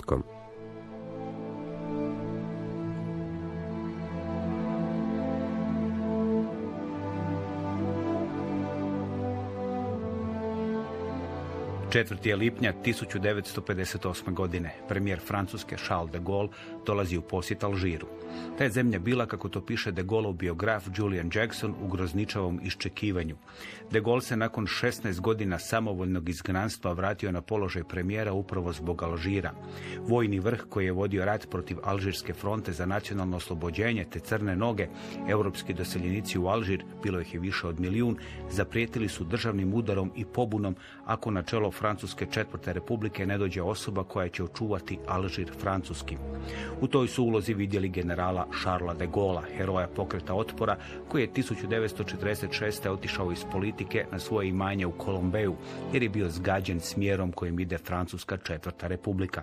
Četvrtkom. Četvrti je lipnja 1958. godine. Premijer Francuske Charles de Gaulle dolazi u posjet Alžiru. Ta je zemlja bila, kako to piše de Gaulleov biograf Julian Jackson, u grozničavom iščekivanju. De Gaulle se nakon 16 godina samovoljnog izgnanstva vratio na položaj premijera upravo zbog Alžira. Vojni vrh koji je vodio rat protiv Alžirske fronte za nacionalno oslobođenje te crne noge, europski doseljenici u Alžir, bilo ih je više od milijun, zaprijetili su državnim udarom i pobunom ako na čelo Francuske četvrte republike ne dođe osoba koja će očuvati Alžir francuski. U toj su ulozi vidjeli generala Charlesa de Gaulle, heroja pokreta otpora, koji je 1946. otišao iz politike na svoje imanje u Kolombeju, jer je bio zgađen smjerom kojim ide Francuska četvrta republika.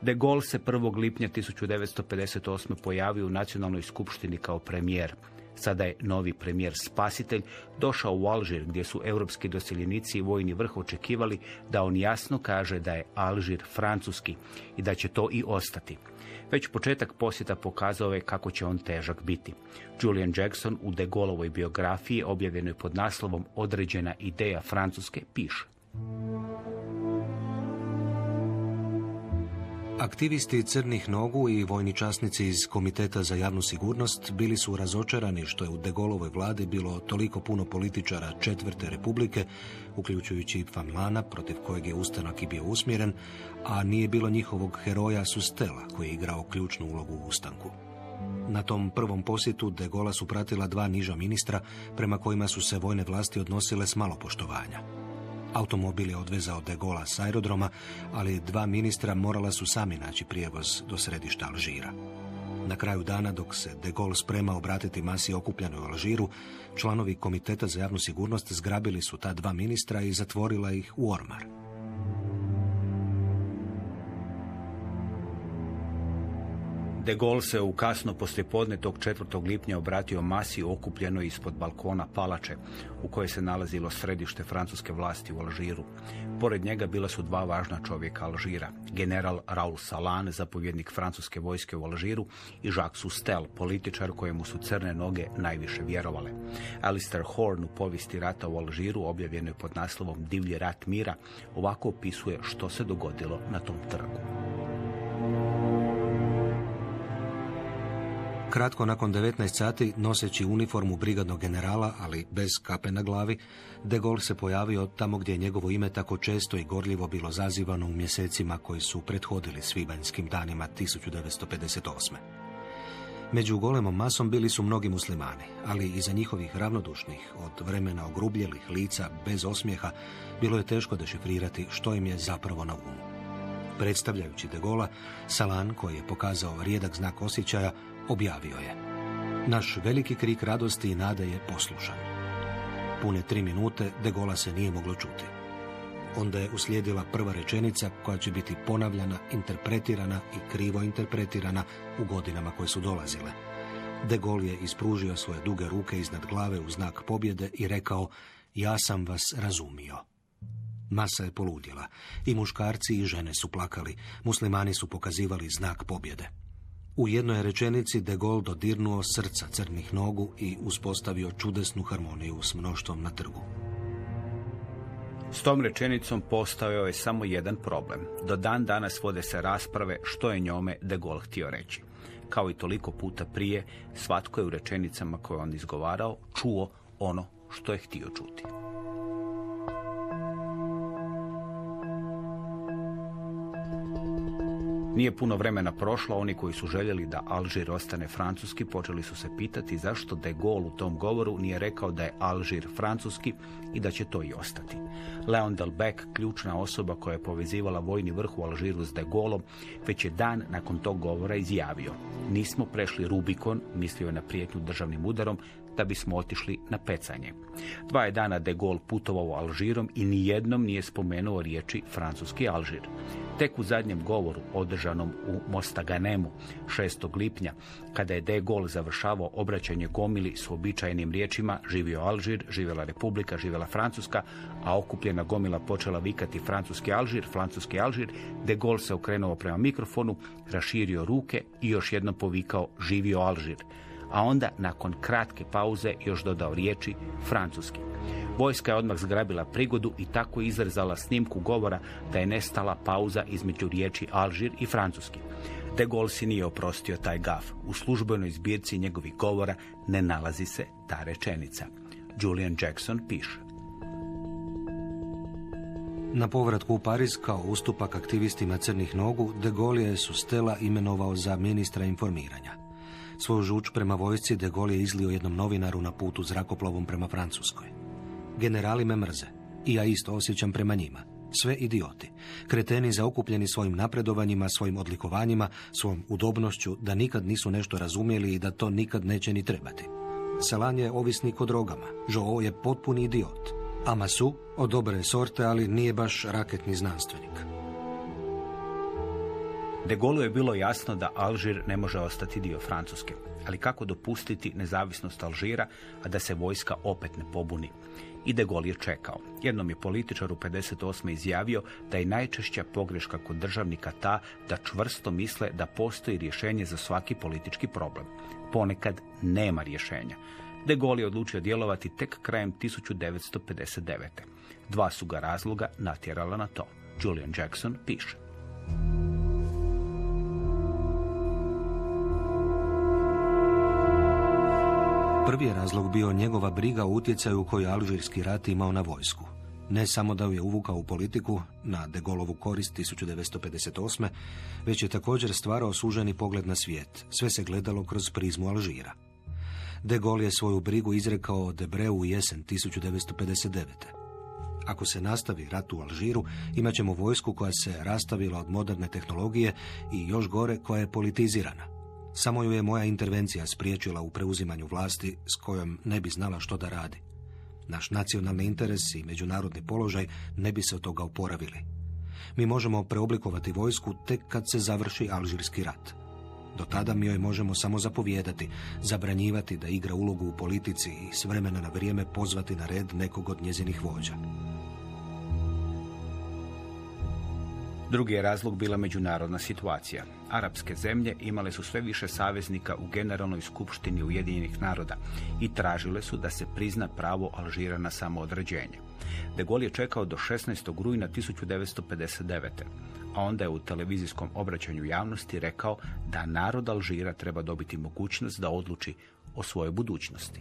De Gaulle se 1. lipnja 1958. pojavio u nacionalnoj skupštini kao premijer. Sada je novi premijer spasitelj došao u Alžir gdje su europski doseljenici i vojni vrh očekivali da on jasno kaže da je Alžir francuski i da će to i ostati. Već početak posjeta pokazao je kako će on težak biti. Julian Jackson u De Gaulleovoj biografiji objavljenoj pod naslovom Određena ideja Francuske piše. Aktivisti crnih nogu i vojni časnici iz Komiteta za javnu sigurnost bili su razočarani što je u De Gaulleovoj vladi bilo toliko puno političara četvrte republike, uključujući Famlana, protiv kojeg je ustanak i bio usmjeren, a nije bilo njihovog heroja Sustela, koji je igrao ključnu ulogu u ustanku. Na tom prvom posjetu De Gola su pratila dva niža ministra prema kojima su se vojne vlasti odnosile s malo poštovanja. Automobil je odvezao De Gola s aerodroma, ali dva ministra morala su sami naći prijevoz do središta Alžira. Na kraju dana, dok se De Gaulle sprema obratiti masi okupljanoj u Alžiru, članovi Komiteta za javnu sigurnost zgrabili su ta dva ministra i zatvorila ih u ormar. De Gaulle se u kasno poslijepodne tog 4. lipnja obratio masi okupljenoj ispod balkona palače u kojoj se nalazilo središte francuske vlasti u Alžiru. Pored njega bila su dva važna čovjeka Alžira, general Raul Salan, zapovjednik francuske vojske u Alžiru i Jacques Sustel, političar kojemu su crne noge najviše vjerovale. Alistair Horn u povijesti rata u Alžiru, objavljenoj pod naslovom Divlji rat mira, ovako opisuje što se dogodilo na tom trgu. Kratko nakon 19 sati, noseći uniformu brigadnog generala, ali bez kape na glavi, De Gaulle se pojavio tamo gdje je njegovo ime tako često i gorljivo bilo zazivano u mjesecima koji su prethodili svibanjskim danima 1958. Među golemom masom bili su mnogi muslimani, ali iza njihovih ravnodušnih, od vremena ogrubljelih lica bez osmijeha, bilo je teško dešifrirati što im je zapravo na umu. Predstavljajući De Gola, Salan, koji je pokazao rijedak znak osjećaja, objavio je. Naš veliki krik radosti i nade je poslušan. Pune tri minute De Gola se nije moglo čuti. Onda je uslijedila prva rečenica koja će biti ponavljana, interpretirana i krivo interpretirana u godinama koje su dolazile. De Gaulle je ispružio svoje duge ruke iznad glave u znak pobjede i rekao ja sam vas razumio. Masa je poludjela. I muškarci i žene su plakali. Muslimani su pokazivali znak pobjede. U jednoj rečenici de Gaulle dodirnuo srca crnih nogu i uspostavio čudesnu harmoniju s mnoštvom na trgu. S tom rečenicom postavio je samo jedan problem. Do dan danas vode se rasprave što je njome de Gaulle htio reći. Kao i toliko puta prije, svatko je u rečenicama koje on izgovarao čuo ono što je htio čuti. Nije puno vremena prošlo, oni koji su željeli da Alžir ostane francuski počeli su se pitati zašto de Gaulle u tom govoru nije rekao da je Alžir francuski i da će to i ostati. Leon Delbecq, ključna osoba koja je povezivala vojni vrh u Alžiru s de Gaulleom, već je dan nakon tog govora izjavio nismo prešli Rubikon, mislio je na prijetnju državnim udarom, da bismo otišli na pecanje. Dva je dana de Gaulle putovao Alžirom i nijednom nije spomenuo riječi francuski Alžir. Tek u zadnjem govoru, održanom u Mostaganemu 6. lipnja, kada je de Gaulle završavao obraćanje gomili s običajnim riječima živio Alžir, živjela Republika, živjela Francuska, a okupljena gomila počela vikati francuski Alžir, francuski Alžir, de Gaulle se okrenuo prema mikrofonu, raširio ruke i još jednom povikao živio Alžir a onda nakon kratke pauze još dodao riječi francuski. Vojska je odmah zgrabila prigodu i tako izrezala snimku govora da je nestala pauza između riječi Alžir i francuski. De Gaulle si nije oprostio taj gaf. U službenoj zbirci njegovih govora ne nalazi se ta rečenica. Julian Jackson piše. Na povratku u Pariz kao ustupak aktivistima crnih nogu, de Gaulle je Sustela imenovao za ministra informiranja. Svoju žuč prema vojsci de Gaulle je izlio jednom novinaru na putu zrakoplovom prema Francuskoj. Generali me mrze. I ja isto osjećam prema njima. Sve idioti. Kreteni zaokupljeni svojim napredovanjima, svojim odlikovanjima, svojom udobnošću, da nikad nisu nešto razumjeli i da to nikad neće ni trebati. Salan je ovisnik o drogama. Joe je potpuni idiot. A Masu, od dobre sorte, ali nije baš raketni znanstvenik. De Gaulle je bilo jasno da Alžir ne može ostati dio Francuske. Ali kako dopustiti nezavisnost Alžira, a da se vojska opet ne pobuni? I De Gaulle je čekao. Jednom je političar u 58. izjavio da je najčešća pogreška kod državnika ta da čvrsto misle da postoji rješenje za svaki politički problem. Ponekad nema rješenja. De Gaulle je odlučio djelovati tek krajem 1959. Dva su ga razloga natjerala na to. Julian Jackson piše. Prvi je razlog bio njegova briga o utjecaju koju Alžirski rat imao na vojsku. Ne samo da ju je uvukao u politiku na De Gaulovu korist 1958. već je također stvarao suženi pogled na svijet. Sve se gledalo kroz prizmu Alžira. De Gaulle je svoju brigu izrekao Debreu u jesen 1959. Ako se nastavi rat u Alžiru, imat ćemo vojsku koja se rastavila od moderne tehnologije i još gore koja je politizirana. Samo ju je moja intervencija spriječila u preuzimanju vlasti s kojom ne bi znala što da radi. Naš nacionalni interes i međunarodni položaj ne bi se od toga oporavili. Mi možemo preoblikovati vojsku tek kad se završi Alžirski rat. Do tada mi joj možemo samo zapovijedati, zabranjivati da igra ulogu u politici i s vremena na vrijeme pozvati na red nekog od njezinih vođa. Drugi je razlog bila međunarodna situacija. Arapske zemlje imale su sve više saveznika u Generalnoj skupštini Ujedinjenih naroda i tražile su da se prizna pravo Alžira na samoodređenje. De Gaulle je čekao do 16. rujna 1959. A onda je u televizijskom obraćanju javnosti rekao da narod Alžira treba dobiti mogućnost da odluči o svojoj budućnosti.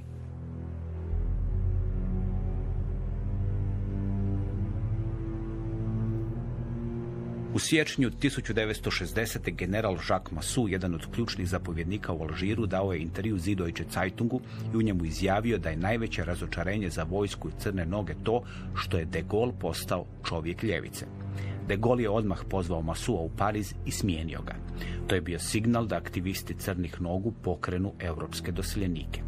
U siječnju 1960. general Jacques Massou, jedan od ključnih zapovjednika u Alžiru, dao je intervju Zidoiće Zeitungu i u njemu izjavio da je najveće razočarenje za vojsku i crne noge to što je de Gaulle postao čovjek ljevice. De Gaulle je odmah pozvao Masua u Pariz i smijenio ga. To je bio signal da aktivisti crnih nogu pokrenu europske doseljenike.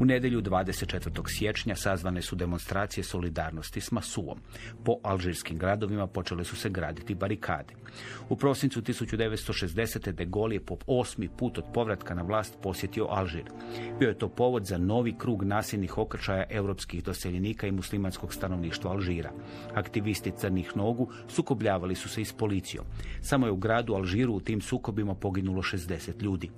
U nedjelju 24. siječnja sazvane su demonstracije solidarnosti s Masuom. Po alžirskim gradovima počele su se graditi barikade. U prosincu 1960. de Gaulle je po osmi put od povratka na vlast posjetio Alžir. Bio je to povod za novi krug nasilnih okršaja europskih doseljenika i muslimanskog stanovništva Alžira. Aktivisti crnih nogu sukobljavali su se i s policijom. Samo je u gradu Alžiru u tim sukobima poginulo 60 ljudi.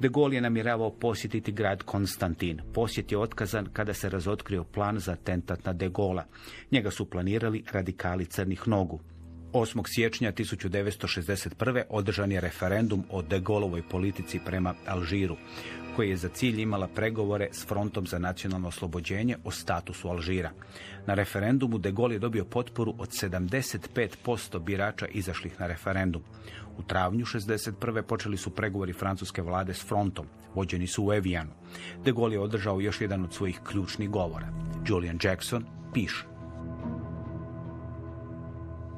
De Gaulle je namjeravao posjetiti grad Konstantin. Posjet je otkazan kada se razotkrio plan za atentat na De Gaulle. Njega su planirali radikali crnih nogu. 8. siječnja 1961. održan je referendum o de Gaulleovoj politici prema Alžiru, koji je za cilj imala pregovore s Frontom za nacionalno oslobođenje o statusu Alžira. Na referendumu de Gaulle je dobio potporu od 75% birača izašlih na referendum. U travnju 61. počeli su pregovori francuske vlade s frontom, vođeni su u Evijanu. De Gaulle je održao još jedan od svojih ključnih govora. Julian Jackson piše.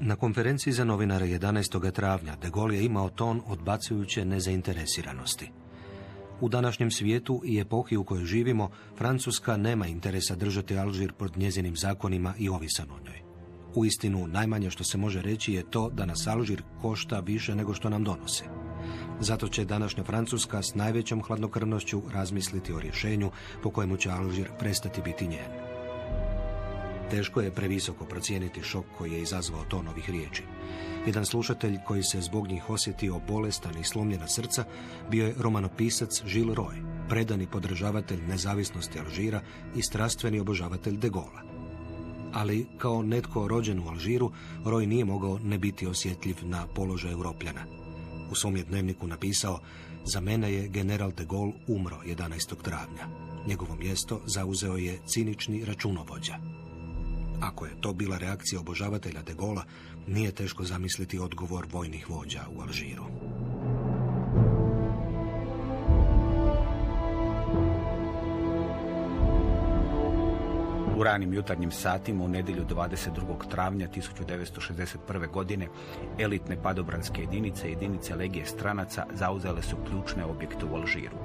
Na konferenciji za novinare 11. travnja de Gaulle je imao ton odbacujuće nezainteresiranosti. U današnjem svijetu i epohi u kojoj živimo, Francuska nema interesa držati Alžir pod njezinim zakonima i ovisan o njoj. U istinu, najmanje što se može reći je to da nas Alžir košta više nego što nam donose. Zato će današnja Francuska s najvećom hladnokrvnošću razmisliti o rješenju po kojemu će Alžir prestati biti njen. Teško je previsoko procijeniti šok koji je izazvao to novih riječi. Jedan slušatelj koji se zbog njih osjetio bolestan i slomljena srca bio je romanopisac Gilles Roy, predani podržavatelj nezavisnosti Alžira i strastveni obožavatelj de Gaulle ali kao netko rođen u Alžiru, Roy nije mogao ne biti osjetljiv na položaj Europljana. U svom je dnevniku napisao, za mene je general de Gaulle umro 11. travnja. Njegovo mjesto zauzeo je cinični računovođa. Ako je to bila reakcija obožavatelja de Gaulle, nije teško zamisliti odgovor vojnih vođa u Alžiru. U ranim jutarnjim satima u nedjelju 22. travnja 1961. godine elitne padobranske jedinice jedinice legije stranaca zauzele su ključne objekte u Alžiru.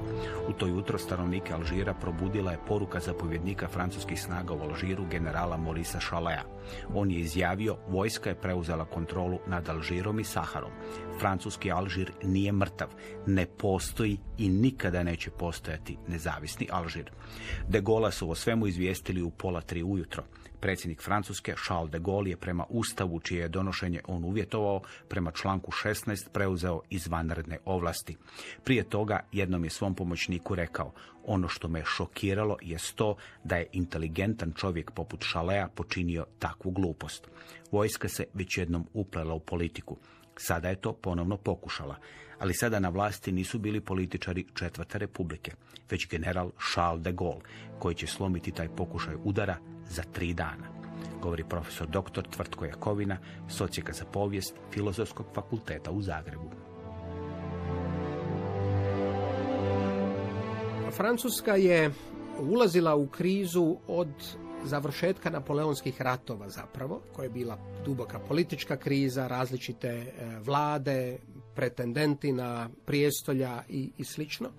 U to jutro stanovnike Alžira probudila je poruka zapovjednika francuskih snaga u Alžiru generala Morisa Chalea. On je izjavio vojska je preuzela kontrolu nad Alžirom i Saharom. Francuski Alžir nije mrtav, ne postoji i nikada neće postojati nezavisni Alžir. De Gaulle su o svemu izvijestili u pola tri ujutro. Predsjednik Francuske Charles de Gaulle je prema Ustavu, čije je donošenje on uvjetovao, prema članku 16 preuzeo izvanredne ovlasti. Prije toga jednom je svom pomoćniku rekao, ono što me šokiralo je to da je inteligentan čovjek poput Šalea počinio takvu glupost. Vojska se već jednom uplela u politiku. Sada je to ponovno pokušala, ali sada na vlasti nisu bili političari četvrte republike, već general Charles de Gaulle, koji će slomiti taj pokušaj udara za tri dana. Govori profesor dr. Tvrtko Jakovina, socijeka za povijest Filozofskog fakulteta u Zagrebu. Francuska je ulazila u krizu od završetka napoleonskih ratova zapravo, koja je bila duboka politička kriza, različite e, vlade, pretendenti na prijestolja i, i slično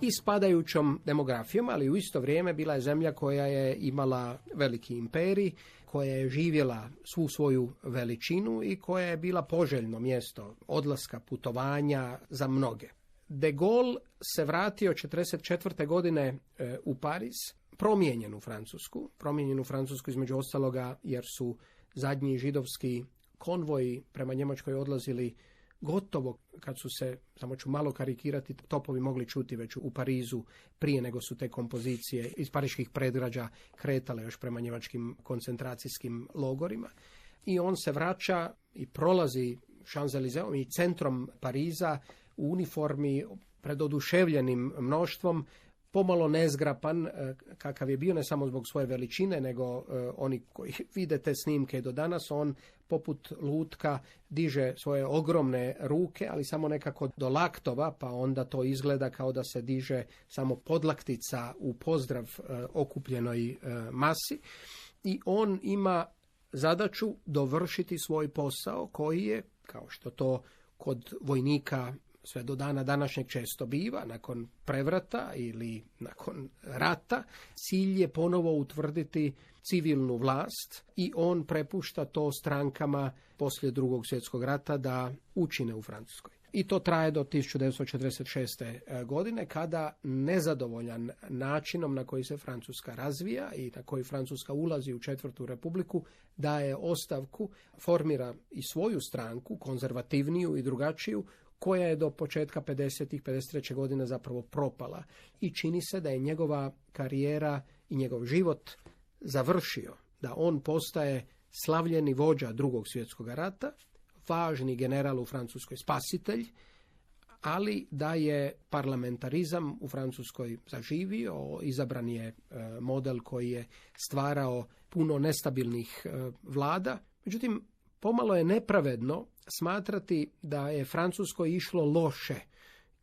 i spadajućom demografijom, ali u isto vrijeme bila je zemlja koja je imala veliki imperij, koja je živjela svu svoju veličinu i koja je bila poželjno mjesto odlaska, putovanja za mnoge. De Gaulle se vratio 1944. godine e, u Pariz, promijenjen u Francusku, promijenjen u Francusku između ostaloga jer su zadnji židovski konvoji prema Njemačkoj odlazili gotovo kad su se, samo ću malo karikirati, topovi mogli čuti već u Parizu prije nego su te kompozicije iz pariških predgrađa kretale još prema njemačkim koncentracijskim logorima. I on se vraća i prolazi Champs-Élysées i centrom Pariza u uniformi pred oduševljenim mnoštvom pomalo nezgrapan e, kakav je bio ne samo zbog svoje veličine nego e, oni koji vide te snimke do danas on poput lutka diže svoje ogromne ruke ali samo nekako do laktova pa onda to izgleda kao da se diže samo podlaktica u pozdrav e, okupljenoj masi. I on ima zadaću dovršiti svoj posao koji je kao što to kod vojnika sve do dana današnjeg često biva, nakon prevrata ili nakon rata, cilj je ponovo utvrditi civilnu vlast i on prepušta to strankama poslije drugog svjetskog rata da učine u Francuskoj. I to traje do 1946. E, godine kada nezadovoljan načinom na koji se Francuska razvija i na koji Francuska ulazi u četvrtu republiku daje ostavku, formira i svoju stranku, konzervativniju i drugačiju, koja je do početka 50. 53. godine zapravo propala. I čini se da je njegova karijera i njegov život završio, da on postaje slavljeni vođa drugog svjetskog rata važni general u Francuskoj spasitelj, ali da je parlamentarizam u Francuskoj zaživio, izabran je e, model koji je stvarao puno nestabilnih e, vlada. Međutim, pomalo je nepravedno smatrati da je Francuskoj išlo loše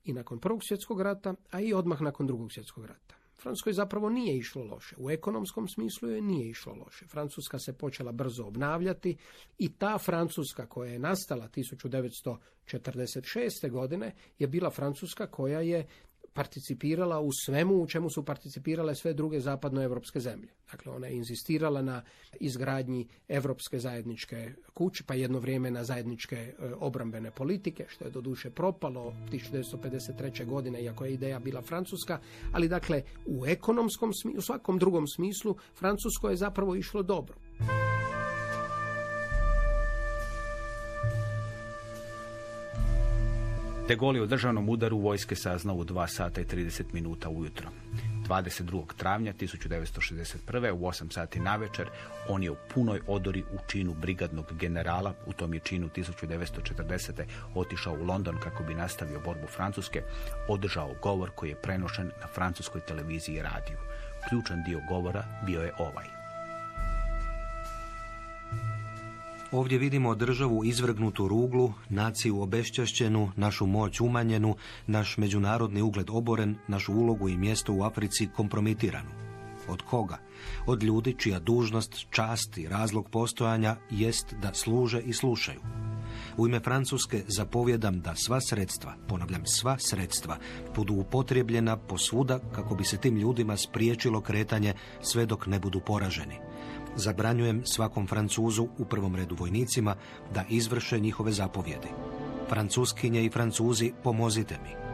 i nakon Prvog svjetskog rata, a i odmah nakon Drugog svjetskog rata. Francuskoj zapravo nije išlo loše. U ekonomskom smislu je nije išlo loše. Francuska se počela brzo obnavljati i ta Francuska koja je nastala 1946. godine je bila Francuska koja je participirala u svemu u čemu su participirale sve druge zapadnoevropske zemlje. Dakle, ona je inzistirala na izgradnji evropske zajedničke kuće, pa jedno vrijeme na zajedničke e, obrambene politike, što je doduše propalo 1953. godine, iako je ideja bila francuska, ali dakle, u ekonomskom smislu, u svakom drugom smislu, Francusko je zapravo išlo dobro. De Gaulle je u državnom udaru vojske saznao u 2 sata i 30 minuta ujutro. 22. travnja 1961. u 8 sati navečer on je u punoj odori u činu brigadnog generala, u tom je činu 1940. otišao u London kako bi nastavio borbu Francuske, održao govor koji je prenošen na francuskoj televiziji i radiju. Ključan dio govora bio je ovaj. Ovdje vidimo državu izvrgnutu ruglu, naciju obešćašćenu, našu moć umanjenu, naš međunarodni ugled oboren, našu ulogu i mjesto u Africi kompromitiranu. Od koga? Od ljudi čija dužnost, čast i razlog postojanja jest da služe i slušaju. U ime Francuske zapovjedam da sva sredstva, ponavljam sva sredstva, budu upotrijebljena posvuda kako bi se tim ljudima spriječilo kretanje sve dok ne budu poraženi. Zabranjujem svakom Francuzu, u prvom redu vojnicima, da izvrše njihove zapovjedi. Francuskinje i Francuzi, pomozite mi.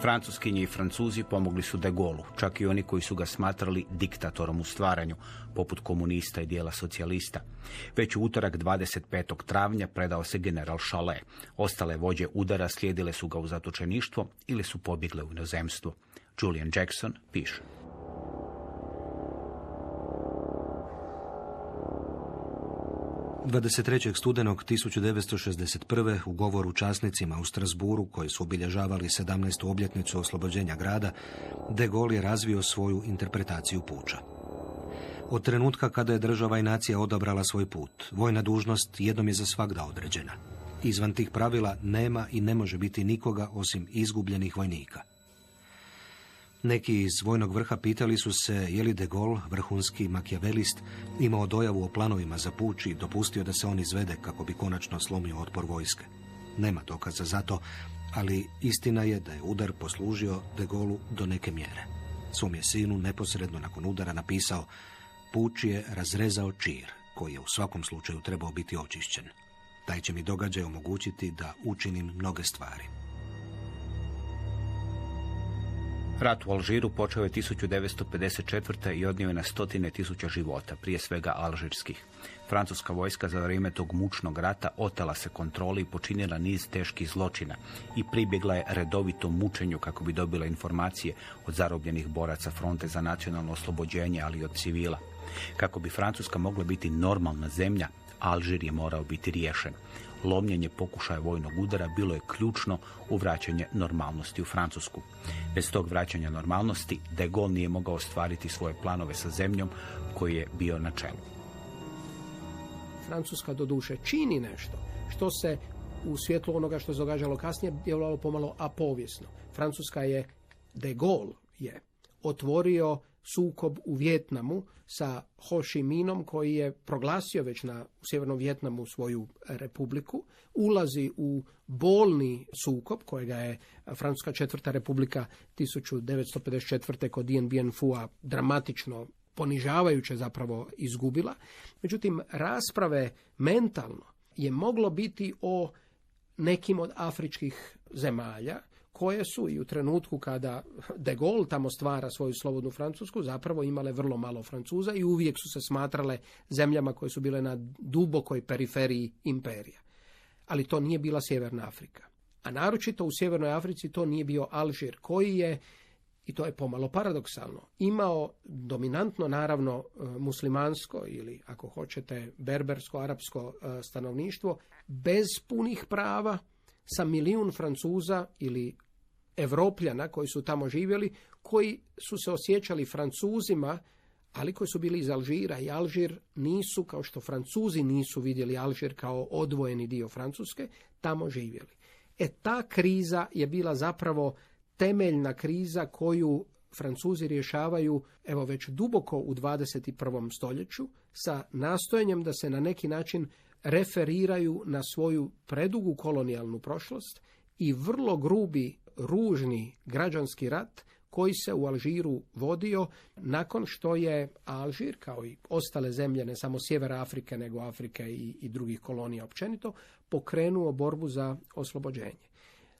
Francuskinje i Francuzi pomogli su de Gaullu, čak i oni koji su ga smatrali diktatorom u stvaranju, poput komunista i dijela socijalista. Već u utorak 25. travnja predao se general Chalet. Ostale vođe udara slijedile su ga u zatočeništvo ili su pobjegle u inozemstvo. Julian Jackson piše. 23. studenog 1961. u govoru časnicima u Strasburu, koji su obilježavali 17. obljetnicu oslobođenja grada, de Gaulle je razvio svoju interpretaciju puča. Od trenutka kada je država i nacija odabrala svoj put, vojna dužnost jednom je za svakda određena. Izvan tih pravila nema i ne može biti nikoga osim izgubljenih vojnika – neki iz vojnog vrha pitali su se je li de Gaulle, vrhunski makijavelist, imao dojavu o planovima za puć i dopustio da se on izvede kako bi konačno slomio otpor vojske. Nema dokaza za to, ali istina je da je udar poslužio de Gaullu do neke mjere. Svom je sinu neposredno nakon udara napisao Puć je razrezao čir, koji je u svakom slučaju trebao biti očišćen. Taj će mi događaj omogućiti da učinim mnoge stvari. Rat u Alžiru počeo je 1954. i odnio je na stotine tisuća života, prije svega alžirskih. Francuska vojska za vrijeme tog mučnog rata otela se kontroli i počinila niz teških zločina i pribjegla je redovitom mučenju kako bi dobila informacije od zarobljenih boraca fronte za nacionalno oslobođenje, ali i od civila. Kako bi Francuska mogla biti normalna zemlja, Alžir je morao biti riješen lomljenje pokušaja vojnog udara bilo je ključno u vraćanje normalnosti u Francusku. Bez tog vraćanja normalnosti de Gaulle nije mogao ostvariti svoje planove sa zemljom koji je bio na čelu. Francuska doduše čini nešto što se u svjetlu onoga što se događalo kasnije djelovalo pomalo apovijesno. Francuska je de Gaulle je otvorio sukob u Vjetnamu sa Ho Chi Minom koji je proglasio već na Sjevernom Vjetnamu svoju republiku, ulazi u bolni sukob kojega je Francuska četvrta republika 1954. kod Dien Bien Phu dramatično ponižavajuće zapravo izgubila. Međutim, rasprave mentalno je moglo biti o nekim od afričkih zemalja koje su i u trenutku kada de Gaulle tamo stvara svoju slobodnu Francusku zapravo imale vrlo malo Francuza i uvijek su se smatrale zemljama koje su bile na dubokoj periferiji imperija. Ali to nije bila Sjeverna Afrika. A naročito u Sjevernoj Africi to nije bio Alžir koji je i to je pomalo paradoksalno, imao dominantno naravno e, muslimansko ili ako hoćete berbersko, arapsko e, stanovništvo bez punih prava sa milijun Francuza ili Evropljana koji su tamo živjeli, koji su se osjećali Francuzima, ali koji su bili iz Alžira i Alžir nisu, kao što Francuzi nisu vidjeli Alžir kao odvojeni dio Francuske, tamo živjeli. E ta kriza je bila zapravo temeljna kriza koju Francuzi rješavaju evo već duboko u 21. stoljeću sa nastojanjem da se na neki način referiraju na svoju predugu kolonijalnu prošlost i vrlo grubi, ružni građanski rat koji se u Alžiru vodio nakon što je Alžir, kao i ostale zemlje, ne samo sjevera Afrike, nego Afrike i, i drugih kolonija općenito, pokrenuo borbu za oslobođenje.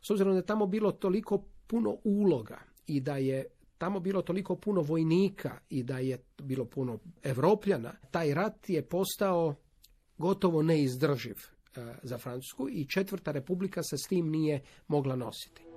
S obzirom da je tamo bilo toliko puno uloga i da je tamo bilo toliko puno vojnika i da je bilo puno Evropljana, taj rat je postao gotovo neizdrživ e, za Francusku i četvrta republika se s tim nije mogla nositi.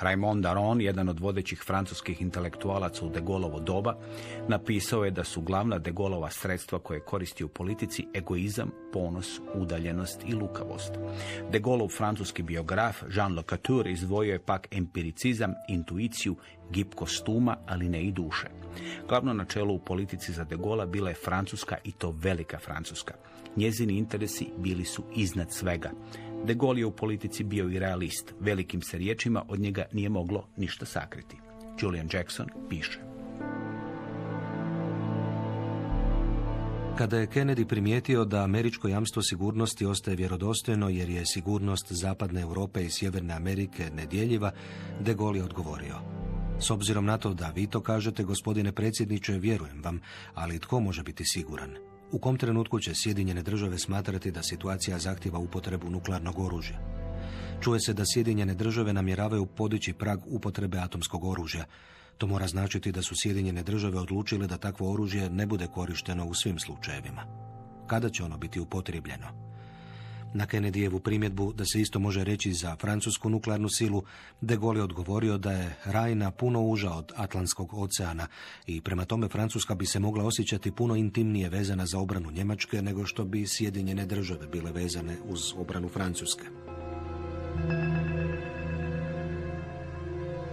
Raymond Aron, jedan od vodećih francuskih intelektualaca u de Gaulovo doba, napisao je da su glavna de Gaulova sredstva koje koristi u politici egoizam, ponos, udaljenost i lukavost. De Gaulov francuski biograf Jean Le Couture izdvojio je pak empiricizam, intuiciju, gip kostuma, ali ne i duše. Glavno načelo u politici za de Gaulle bila je Francuska i to velika Francuska. Njezini interesi bili su iznad svega. De Gaulle je u politici bio i realist. Velikim se riječima od njega nije moglo ništa sakriti. Julian Jackson piše. Kada je Kennedy primijetio da američko jamstvo sigurnosti ostaje vjerodostojno jer je sigurnost zapadne Europe i sjeverne Amerike nedjeljiva, de Gaulle je odgovorio. S obzirom na to da vi to kažete, gospodine predsjedniče, vjerujem vam, ali tko može biti siguran? U kom trenutku će Sjedinjene države smatrati da situacija zahtjeva upotrebu nuklearnog oružja? Čuje se da Sjedinjene države namjeravaju podići prag upotrebe atomskog oružja. To mora značiti da su Sjedinjene države odlučile da takvo oružje ne bude korišteno u svim slučajevima. Kada će ono biti upotrijebljeno? Na Kennedyjevu primjedbu da se isto može reći za francusku nuklearnu silu, de Gaulle odgovorio da je Rajna puno uža od Atlantskog oceana i prema tome Francuska bi se mogla osjećati puno intimnije vezana za obranu Njemačke nego što bi Sjedinjene države bile vezane uz obranu Francuske.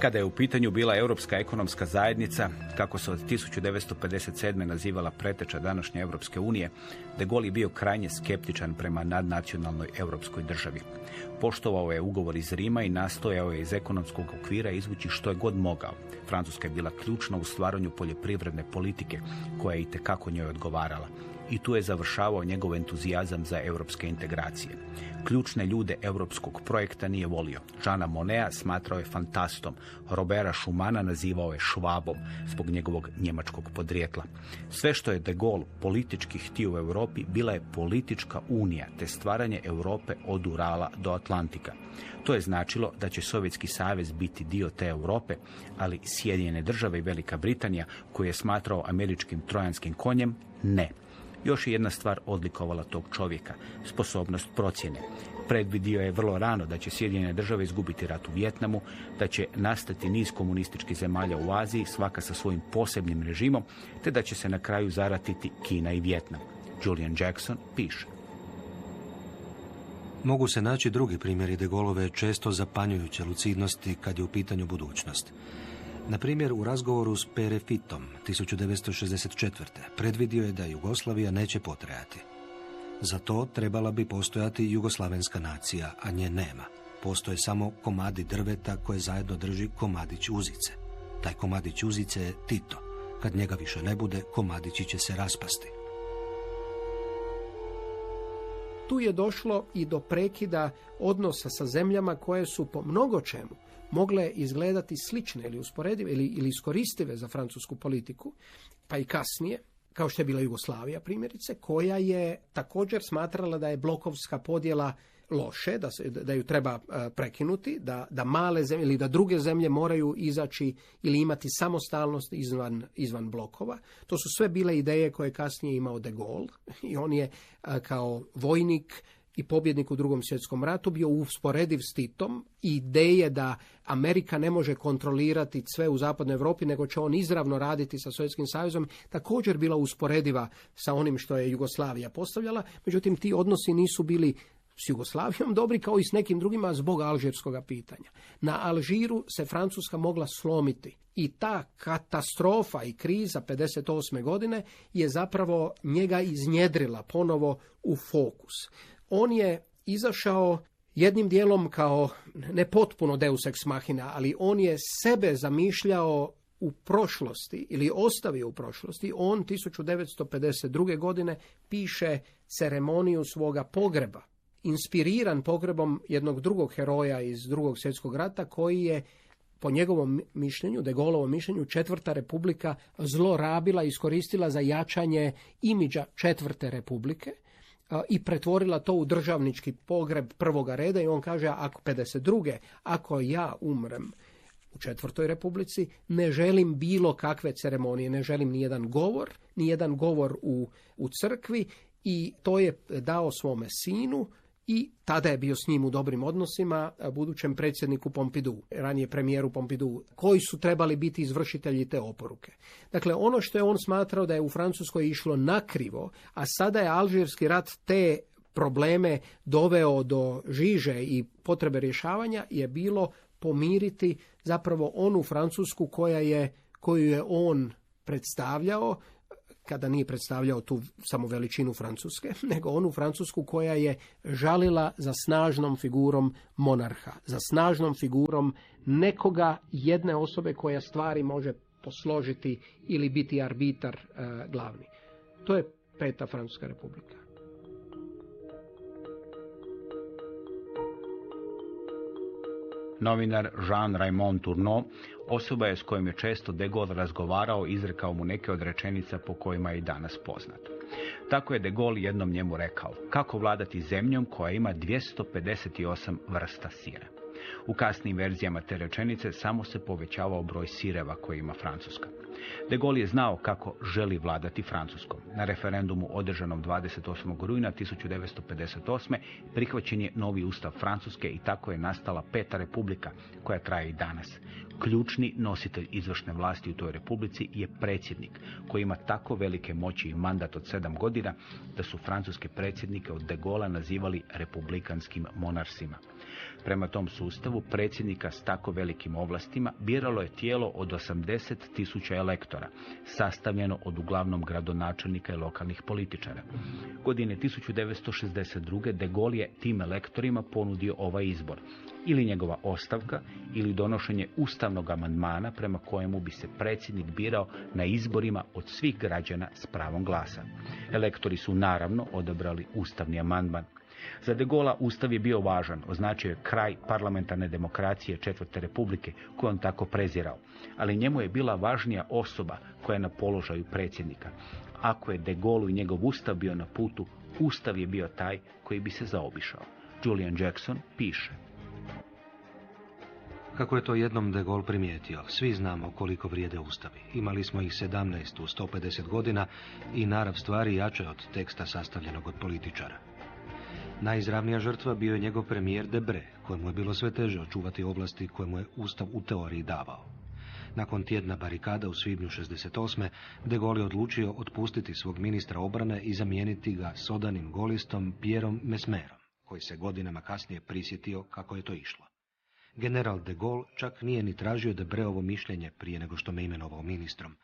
Kada je u pitanju bila Europska ekonomska zajednica, kako se od 1957. nazivala preteča današnje Europske unije, de Gaulle je bio krajnje skeptičan prema nadnacionalnoj europskoj državi. Poštovao je ugovor iz Rima i nastojao je iz ekonomskog okvira izvući što je god mogao. Francuska je bila ključna u stvaranju poljoprivredne politike, koja je i tekako njoj odgovarala i tu je završavao njegov entuzijazam za europske integracije. Ključne ljude europskog projekta nije volio. Žana Monea smatrao je fantastom, Robera Schumana nazivao je švabom zbog njegovog njemačkog podrijetla. Sve što je de Gaulle politički htio u Europi bila je politička unija te stvaranje Europe od Urala do Atlantika. To je značilo da će Sovjetski savez biti dio te Europe, ali Sjedinjene države i Velika Britanija, koju je smatrao američkim trojanskim konjem, ne. Još je jedna stvar odlikovala tog čovjeka, sposobnost procjene. Predvidio je vrlo rano da će Sjedinjene države izgubiti rat u Vjetnamu, da će nastati niz komunističkih zemalja u Aziji, svaka sa svojim posebnim režimom, te da će se na kraju zaratiti Kina i Vjetnam. Julian Jackson piše. Mogu se naći drugi primjeri de Golove često zapanjujuće lucidnosti kad je u pitanju budućnost. Na primjer, u razgovoru s Perefitom 1964. predvidio je da Jugoslavija neće potrajati. Za to trebala bi postojati jugoslavenska nacija, a nje nema. Postoje samo komadi drveta koje zajedno drži komadić uzice. Taj komadić uzice je Tito. Kad njega više ne bude, komadići će se raspasti. Tu je došlo i do prekida odnosa sa zemljama koje su po mnogo čemu mogle izgledati slične ili usporedive ili, ili iskoristive za francusku politiku, pa i kasnije, kao što je bila Jugoslavija primjerice, koja je također smatrala da je blokovska podjela loše, da, se, da ju treba e, prekinuti, da, da male zemlje ili da druge zemlje moraju izaći ili imati samostalnost izvan, izvan blokova. To su sve bile ideje koje je kasnije imao de Gaulle i on je e, kao vojnik i pobjednik u drugom svjetskom ratu bio usporediv s Titom ideje da Amerika ne može kontrolirati sve u zapadnoj Europi nego će on izravno raditi sa Sovjetskim savezom također bila usporediva sa onim što je Jugoslavija postavljala međutim ti odnosi nisu bili s Jugoslavijom dobri kao i s nekim drugima zbog alžirskog pitanja. Na Alžiru se Francuska mogla slomiti i ta katastrofa i kriza 58. godine je zapravo njega iznjedrila ponovo u fokus. On je izašao jednim dijelom kao ne potpuno deus ex machina, ali on je sebe zamišljao u prošlosti ili ostavio u prošlosti. On 1952. godine piše ceremoniju svoga pogreba inspiriran pogrebom jednog drugog heroja iz drugog svjetskog rata koji je po njegovom mišljenju, de Gaulleovom mišljenju, četvrta republika zlorabila i iskoristila za jačanje imidža četvrte republike i pretvorila to u državnički pogreb prvoga reda i on kaže ako 52. ako ja umrem u četvrtoj republici ne želim bilo kakve ceremonije, ne želim ni jedan govor, ni jedan govor u, u crkvi i to je dao svome sinu i tada je bio s njim u dobrim odnosima budućem predsjedniku Pompidou, ranije premijeru Pompidou, koji su trebali biti izvršitelji te oporuke. Dakle, ono što je on smatrao da je u Francuskoj išlo nakrivo, a sada je Alžirski rat te probleme doveo do žiže i potrebe rješavanja je bilo pomiriti zapravo onu Francusku koja je, koju je on predstavljao kada nije predstavljao tu samo veličinu Francuske, nego onu Francusku koja je žalila za snažnom figurom monarha, za snažnom figurom nekoga jedne osobe koja stvari može posložiti ili biti arbitar e, glavni. To je peta Francuska republika. Novinar Jean Raymond Tourneau osoba je s kojim je često de Gaulle razgovarao izrekao mu neke od rečenica po kojima je i danas poznat. Tako je de Gaulle jednom njemu rekao kako vladati zemljom koja ima 258 vrsta sira. U kasnim verzijama te rečenice samo se povećavao broj sireva koje ima Francuska. De Gaulle je znao kako želi vladati Francuskom. Na referendumu održanom 28. rujna 1958. prihvaćen je novi ustav Francuske i tako je nastala peta republika koja traje i danas. Ključni nositelj izvršne vlasti u toj republici je predsjednik koji ima tako velike moći i mandat od sedam godina da su francuske predsjednike od de Gaulle nazivali republikanskim monarsima. Prema tom sustavu predsjednika s tako velikim ovlastima biralo je tijelo od 80 tisuća elektora, sastavljeno od uglavnom gradonačelnika i lokalnih političara. Godine 1962. De Gaulle je tim elektorima ponudio ovaj izbor. Ili njegova ostavka, ili donošenje ustavnog amandmana prema kojemu bi se predsjednik birao na izborima od svih građana s pravom glasa. Elektori su naravno odabrali ustavni amandman. Za de Gola ustav je bio važan, označio je kraj parlamentarne demokracije Četvrte republike, koju on tako prezirao. Ali njemu je bila važnija osoba koja je na položaju predsjednika. Ako je de Gaulle i njegov ustav bio na putu, ustav je bio taj koji bi se zaobišao. Julian Jackson piše. Kako je to jednom de Gaulle primijetio, svi znamo koliko vrijede ustavi. Imali smo ih 17 u 150 godina i narav stvari jače od teksta sastavljenog od političara. Najizravnija žrtva bio je njegov premijer Debre, kojemu je bilo sve teže očuvati ovlasti koje mu je Ustav u teoriji davao. Nakon tjedna barikada u svibnju 68. De Gaulle je odlučio otpustiti svog ministra obrane i zamijeniti ga sodanim golistom Pierom Mesmerom, koji se godinama kasnije prisjetio kako je to išlo. General de Gaulle čak nije ni tražio Debreovo mišljenje prije nego što me imenovao ministrom.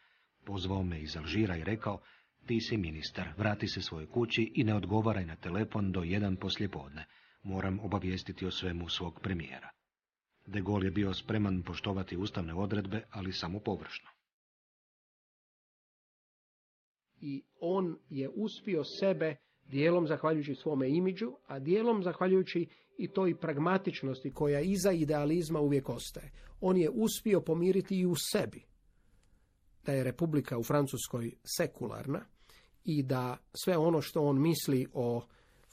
Pozvao me iz Alžira i rekao ti si ministar, vrati se svojoj kući i ne odgovaraj na telefon do jedan poslijepodne. Moram obavijestiti o svemu svog premijera. De Gaulle je bio spreman poštovati ustavne odredbe, ali samo površno. I on je uspio sebe dijelom zahvaljujući svome imidžu, a dijelom zahvaljujući i toj pragmatičnosti koja iza idealizma uvijek ostaje. On je uspio pomiriti i u sebi da je Republika u Francuskoj sekularna, i da sve ono što on misli o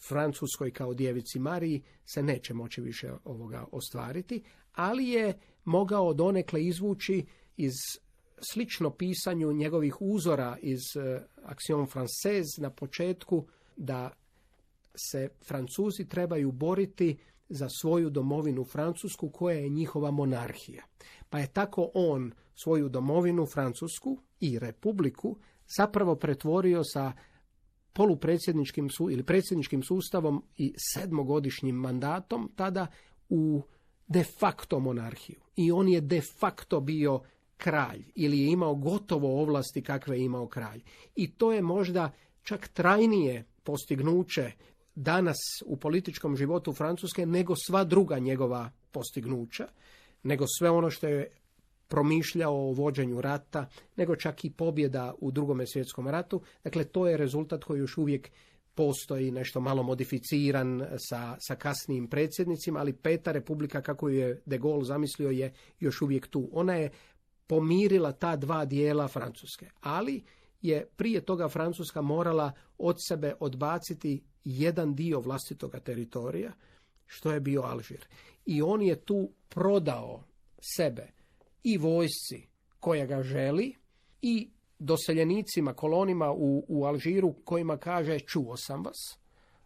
Francuskoj kao djevici Mariji se neće moći više ovoga ostvariti, ali je mogao donekle izvući iz slično pisanju njegovih uzora iz uh, Action Française na početku da se Francuzi trebaju boriti za svoju domovinu Francusku koja je njihova monarhija. Pa je tako on svoju domovinu Francusku i republiku zapravo pretvorio sa polupredsjedničkim ili predsjedničkim sustavom i sedmogodišnjim mandatom tada u de facto monarhiju. I on je de facto bio kralj ili je imao gotovo ovlasti kakve je imao kralj. I to je možda čak trajnije postignuće danas u političkom životu Francuske nego sva druga njegova postignuća, nego sve ono što je promišljao o vođenju rata, nego čak i pobjeda u drugome svjetskom ratu. Dakle, to je rezultat koji još uvijek postoji nešto malo modificiran sa, sa kasnijim predsjednicima, ali peta republika, kako je de Gaulle zamislio, je još uvijek tu. Ona je pomirila ta dva dijela Francuske, ali je prije toga Francuska morala od sebe odbaciti jedan dio vlastitoga teritorija, što je bio Alžir. I on je tu prodao sebe i vojsci koja ga želi i doseljenicima, kolonima u, u Alžiru kojima kaže čuo sam vas,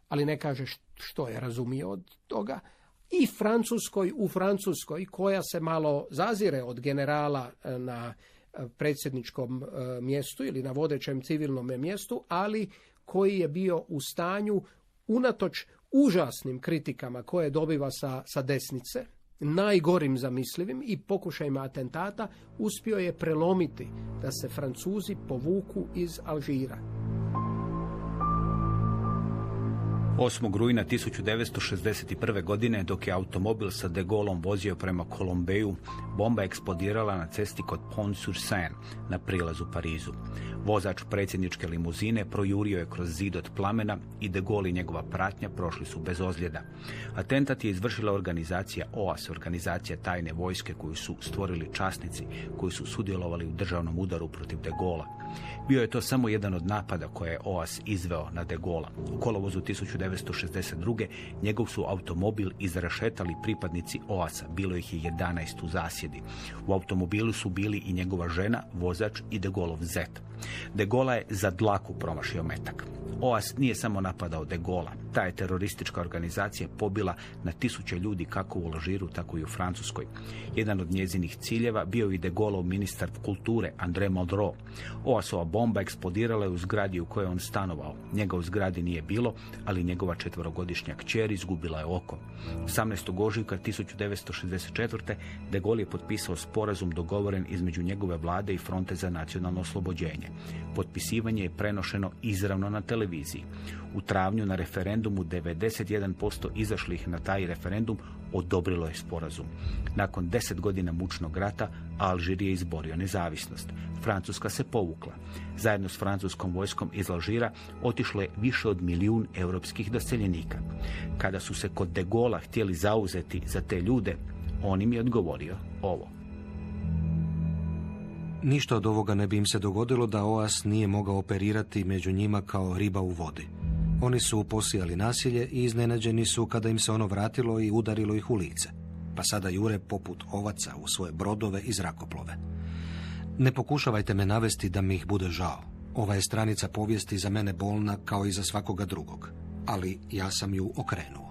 ali ne kaže što je razumio od toga, i Francuskoj u Francuskoj koja se malo zazire od generala e, na e, predsjedničkom e, mjestu ili na vodećem civilnom mjestu, ali koji je bio u stanju unatoč užasnim kritikama koje dobiva sa, sa desnice, najgorim zamislivim i pokušajima atentata, uspio je prelomiti da se Francuzi povuku iz Alžira. 8. rujna 1961. godine, dok je automobil sa De Gaulom vozio prema Kolombeju, bomba eksplodirala na cesti kod Pont-sur-Seine na prilazu Parizu. Vozač predsjedničke limuzine projurio je kroz zid od plamena i De Gaulle i njegova pratnja prošli su bez ozljeda. Atentat je izvršila organizacija OAS, organizacija tajne vojske koju su stvorili časnici koji su sudjelovali u državnom udaru protiv De Gaulle. Bio je to samo jedan od napada koje je OAS izveo na De Gaulle. U kolovozu 1962. njegov su automobil izrašetali pripadnici OAS-a, bilo ih je 11 u zasjedi. U automobilu su bili i njegova žena, vozač i De Gaulleov zet. De Gola je za dlaku promašio metak. OAS nije samo napadao De Gola. Ta je teroristička organizacija pobila na tisuće ljudi kako u Alžiru, tako i u Francuskoj. Jedan od njezinih ciljeva bio i De Gaulov ministar kulture, André Malraux. OAS-ova bomba eksplodirala je u zgradi u kojoj on stanovao. Njega u zgradi nije bilo, ali njegova četverogodišnja kćer izgubila je oko. 18. ožujka 1964. De Gaulle je potpisao sporazum dogovoren između njegove vlade i fronte za nacionalno oslobođenje. Potpisivanje je prenošeno izravno na televiziji. U travnju na referendumu 91% izašlih na taj referendum odobrilo je sporazum. Nakon deset godina mučnog rata Alžir je izborio nezavisnost. Francuska se povukla. Zajedno s francuskom vojskom iz Alžira otišlo je više od milijun europskih doseljenika. Kada su se kod De Gola htjeli zauzeti za te ljude, on im je odgovorio ovo. Ništa od ovoga ne bi im se dogodilo da OAS nije mogao operirati među njima kao riba u vodi. Oni su posijali nasilje i iznenađeni su kada im se ono vratilo i udarilo ih u lice. Pa sada jure poput ovaca u svoje brodove i zrakoplove. Ne pokušavajte me navesti da mi ih bude žao. Ova je stranica povijesti za mene bolna kao i za svakoga drugog. Ali ja sam ju okrenuo.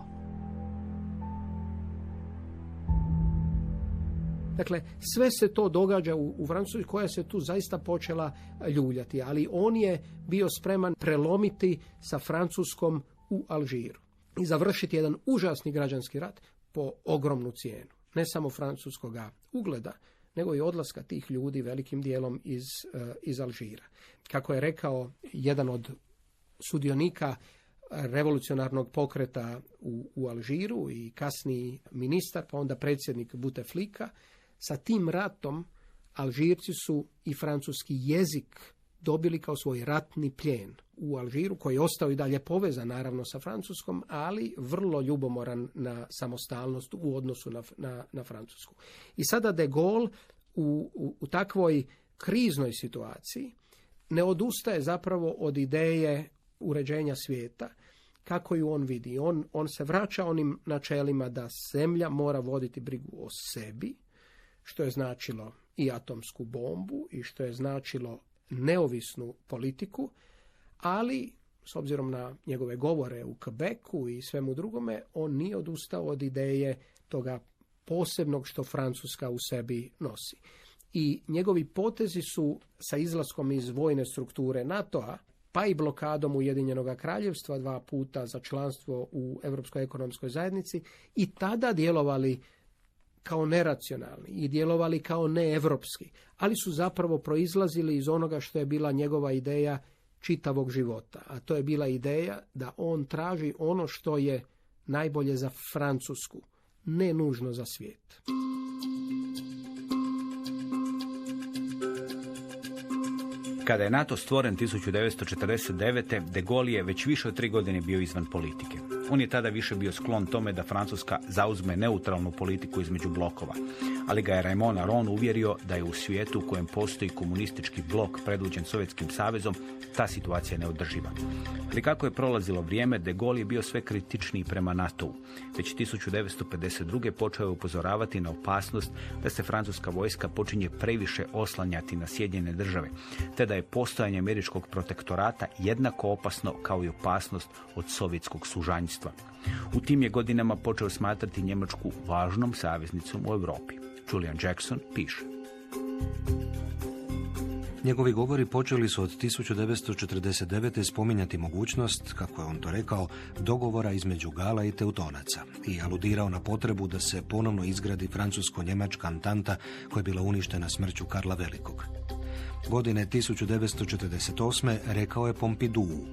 Dakle, sve se to događa u, u Francuskoj koja se tu zaista počela ljuljati, ali on je bio spreman prelomiti sa Francuskom u Alžiru i završiti jedan užasni građanski rat po ogromnu cijenu. Ne samo francuskoga ugleda, nego i odlaska tih ljudi velikim dijelom iz, eh, iz Alžira. Kako je rekao jedan od sudionika revolucionarnog pokreta u, u Alžiru i kasniji ministar, pa onda predsjednik Buteflika, sa tim ratom Alžirci su i francuski jezik dobili kao svoj ratni plijen u Alžiru, koji je ostao i dalje povezan naravno sa Francuskom, ali vrlo ljubomoran na samostalnost u odnosu na, na, na Francusku. I sada de Gaulle u, u, u takvoj kriznoj situaciji ne odustaje zapravo od ideje uređenja svijeta kako ju on vidi. On, on se vraća onim načelima da zemlja mora voditi brigu o sebi, što je značilo i atomsku bombu i što je značilo neovisnu politiku, ali s obzirom na njegove govore u Quebecu i svemu drugome, on nije odustao od ideje toga posebnog što Francuska u sebi nosi. I njegovi potezi su sa izlaskom iz vojne strukture NATO-a, pa i blokadom Ujedinjenog kraljevstva dva puta za članstvo u Europskoj ekonomskoj zajednici i tada djelovali kao neracionalni i djelovali kao neevropski, ali su zapravo proizlazili iz onoga što je bila njegova ideja čitavog života, a to je bila ideja da on traži ono što je najbolje za Francusku, ne nužno za svijet. Kada je NATO stvoren 1949. de Gaulle je već više od tri godine bio izvan politike. On je tada više bio sklon tome da Francuska zauzme neutralnu politiku između blokova, ali ga je Raymond Aron uvjerio da je u svijetu u kojem postoji komunistički blok predvođen Sovjetskim savezom ta situacija neodrživa. Ali kako je prolazilo vrijeme, de Gaulle je bio sve kritičniji prema NATO-u. Već 1952. počeo je upozoravati na opasnost da se francuska vojska počinje previše oslanjati na Sjedinjene države, te da je postojanje američkog protektorata jednako opasno kao i opasnost od sovjetskog sužanjstva. U tim je godinama počeo smatrati Njemačku važnom saveznicom u Europi. Julian Jackson piše. Njegovi govori počeli su od 1949. spominjati mogućnost, kako je on to rekao, dogovora između Gala i Teutonaca i aludirao na potrebu da se ponovno izgradi francusko-njemačka antanta koja je bila uništena smrću Karla Velikog. Godine 1948. rekao je Pompidou,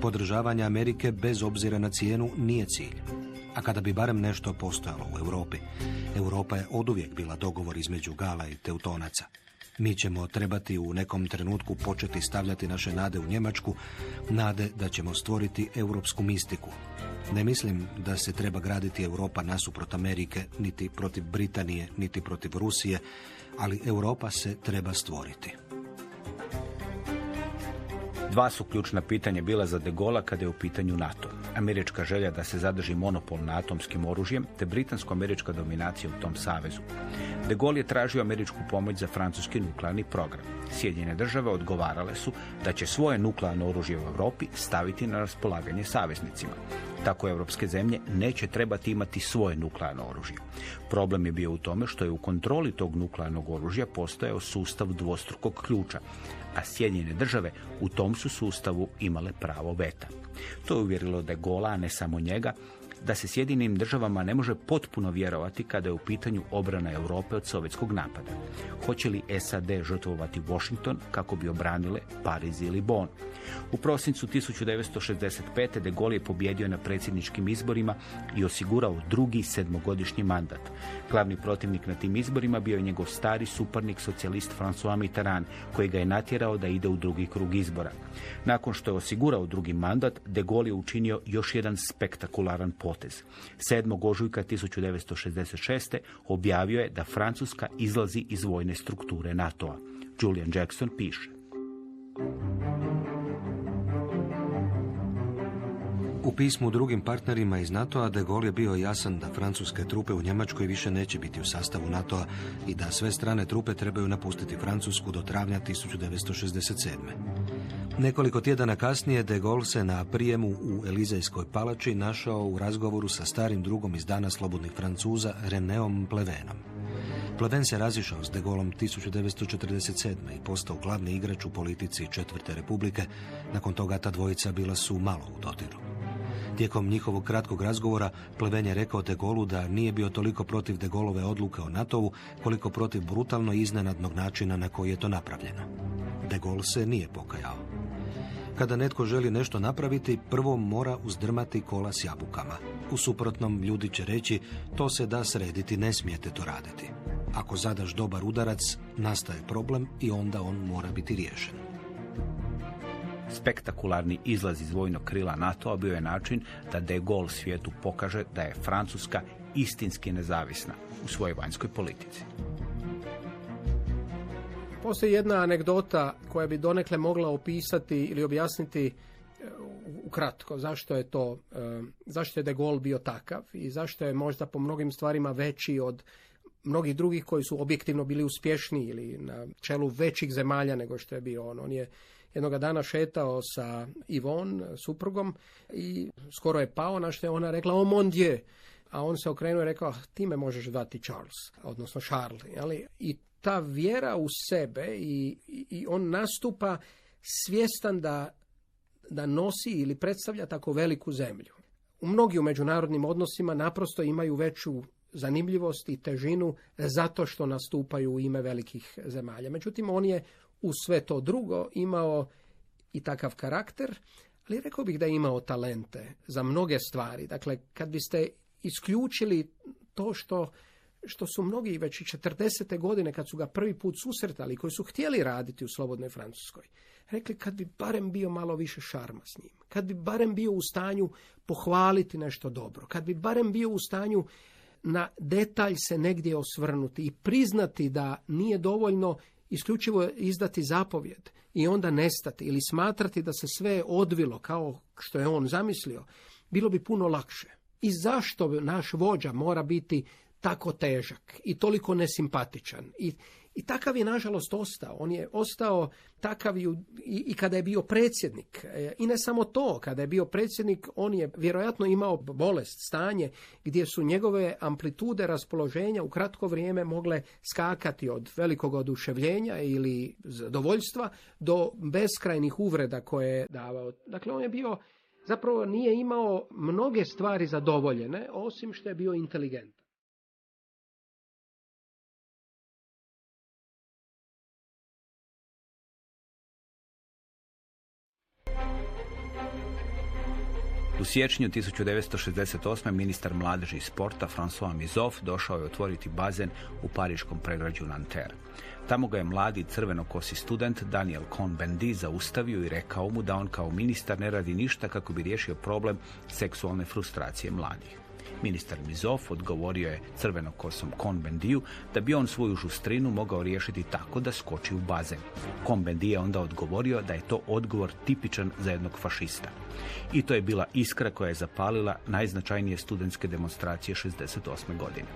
podržavanje Amerike bez obzira na cijenu nije cilj. A kada bi barem nešto postojalo u Europi, Europa je oduvijek bila dogovor između Gala i Teutonaca. Mi ćemo trebati u nekom trenutku početi stavljati naše nade u Njemačku, nade da ćemo stvoriti europsku mistiku. Ne mislim da se treba graditi Europa nasuprot Amerike, niti protiv Britanije, niti protiv Rusije, ali Europa se treba stvoriti. Dva su ključna pitanja bila za De Gola kada je u pitanju NATO. Američka želja da se zadrži monopol na atomskim oružjem, te britansko-američka dominacija u tom savezu. De Gaulle je tražio američku pomoć za francuski nuklearni program. Sjedinjene države odgovarale su da će svoje nuklearno oružje u Europi staviti na raspolaganje saveznicima. Tako europske zemlje neće trebati imati svoje nuklearno oružje. Problem je bio u tome što je u kontroli tog nuklearnog oružja postojao sustav dvostrukog ključa, a Sjedinjene države u tom su sustavu imale pravo veta. To je uvjerilo da je Gola, a ne samo njega, da se Sjedinim državama ne može potpuno vjerovati kada je u pitanju obrana Europe od sovjetskog napada. Hoće li SAD žrtvovati Washington kako bi obranile Pariz ili Bonn? U prosincu 1965. de Gaulle je pobjedio na predsjedničkim izborima i osigurao drugi sedmogodišnji mandat. Glavni protivnik na tim izborima bio je njegov stari suparnik socijalist François Mitterrand, koji ga je natjerao da ide u drugi krug izbora. Nakon što je osigurao drugi mandat, de Gaulle je učinio još jedan spektakularan potez. 7. ožujka 1966. objavio je da Francuska izlazi iz vojne strukture NATO-a. Julian Jackson piše. U pismu drugim partnerima iz NATO-a de Gaulle je bio jasan da francuske trupe u Njemačkoj više neće biti u sastavu NATO-a i da sve strane trupe trebaju napustiti Francusku do travnja 1967. Nekoliko tjedana kasnije de Gaulle se na prijemu u Elizejskoj palači našao u razgovoru sa starim drugom iz dana slobodnih Francuza Reneom Plevenom. Pleven se razišao s de Gaulleom 1947. i postao glavni igrač u politici Četvrte republike. Nakon toga ta dvojica bila su malo u dotiru. Tijekom njihovog kratkog razgovora Pleven je rekao de Gaullu da nije bio toliko protiv de Gaulove odluke o NATO-u koliko protiv brutalno iznenadnog načina na koji je to napravljeno. De Gaulle se nije pokajao. Kada netko želi nešto napraviti, prvo mora uzdrmati kola s jabukama. U suprotnom, ljudi će reći, to se da srediti, ne smijete to raditi. Ako zadaš dobar udarac, nastaje problem i onda on mora biti riješen. Spektakularni izlaz iz vojnog krila NATO-a bio je način da de Gaulle svijetu pokaže da je Francuska istinski nezavisna u svojoj vanjskoj politici. Postoji jedna anegdota koja bi donekle mogla opisati ili objasniti e, ukratko, zašto je to, e, zašto je De Gaulle bio takav i zašto je možda po mnogim stvarima veći od mnogih drugih koji su objektivno bili uspješni ili na čelu većih zemalja nego što je bio on. On je jednoga dana šetao sa Ivon, suprugom, i skoro je pao, na što je ona rekla, o mon dieu, a on se okrenuo i rekao, ti me možeš dati Charles, odnosno Charles. Ali I ta vjera u sebe i, i on nastupa svjestan da, da nosi ili predstavlja tako veliku zemlju. U mnogi u međunarodnim odnosima naprosto imaju veću zanimljivost i težinu zato što nastupaju u ime velikih zemalja. Međutim, on je u sve to drugo imao i takav karakter, ali rekao bih da je imao talente za mnoge stvari. Dakle, kad biste isključili to što, što su mnogi već i 40. godine kad su ga prvi put susretali, koji su htjeli raditi u Slobodnoj Francuskoj, rekli kad bi barem bio malo više šarma s njim, kad bi barem bio u stanju pohvaliti nešto dobro, kad bi barem bio u stanju na detalj se negdje osvrnuti i priznati da nije dovoljno isključivo izdati zapovjed i onda nestati ili smatrati da se sve odvilo kao što je on zamislio, bilo bi puno lakše. I zašto naš vođa mora biti tako težak i toliko nesimpatičan i i takav je nažalost ostao. On je ostao takav i, i, kada je bio predsjednik. E, I ne samo to, kada je bio predsjednik, on je vjerojatno imao bolest, stanje, gdje su njegove amplitude raspoloženja u kratko vrijeme mogle skakati od velikog oduševljenja ili zadovoljstva do beskrajnih uvreda koje je davao. Dakle, on je bio, zapravo nije imao mnoge stvari zadovoljene, osim što je bio inteligent. U siječnju 1968. ministar mladeži i sporta François Mizov došao je otvoriti bazen u pariškom pregrađu Nanterre. Tamo ga je mladi crvenokosi student Daniel Cohn-Bendit zaustavio i rekao mu da on kao ministar ne radi ništa kako bi riješio problem seksualne frustracije mladih. Ministar Mizov odgovorio je crvenokosom Konbendiju da bi on svoju žustrinu mogao riješiti tako da skoči u bazen. Konbendi je onda odgovorio da je to odgovor tipičan za jednog fašista. I to je bila iskra koja je zapalila najznačajnije studentske demonstracije 68. godine.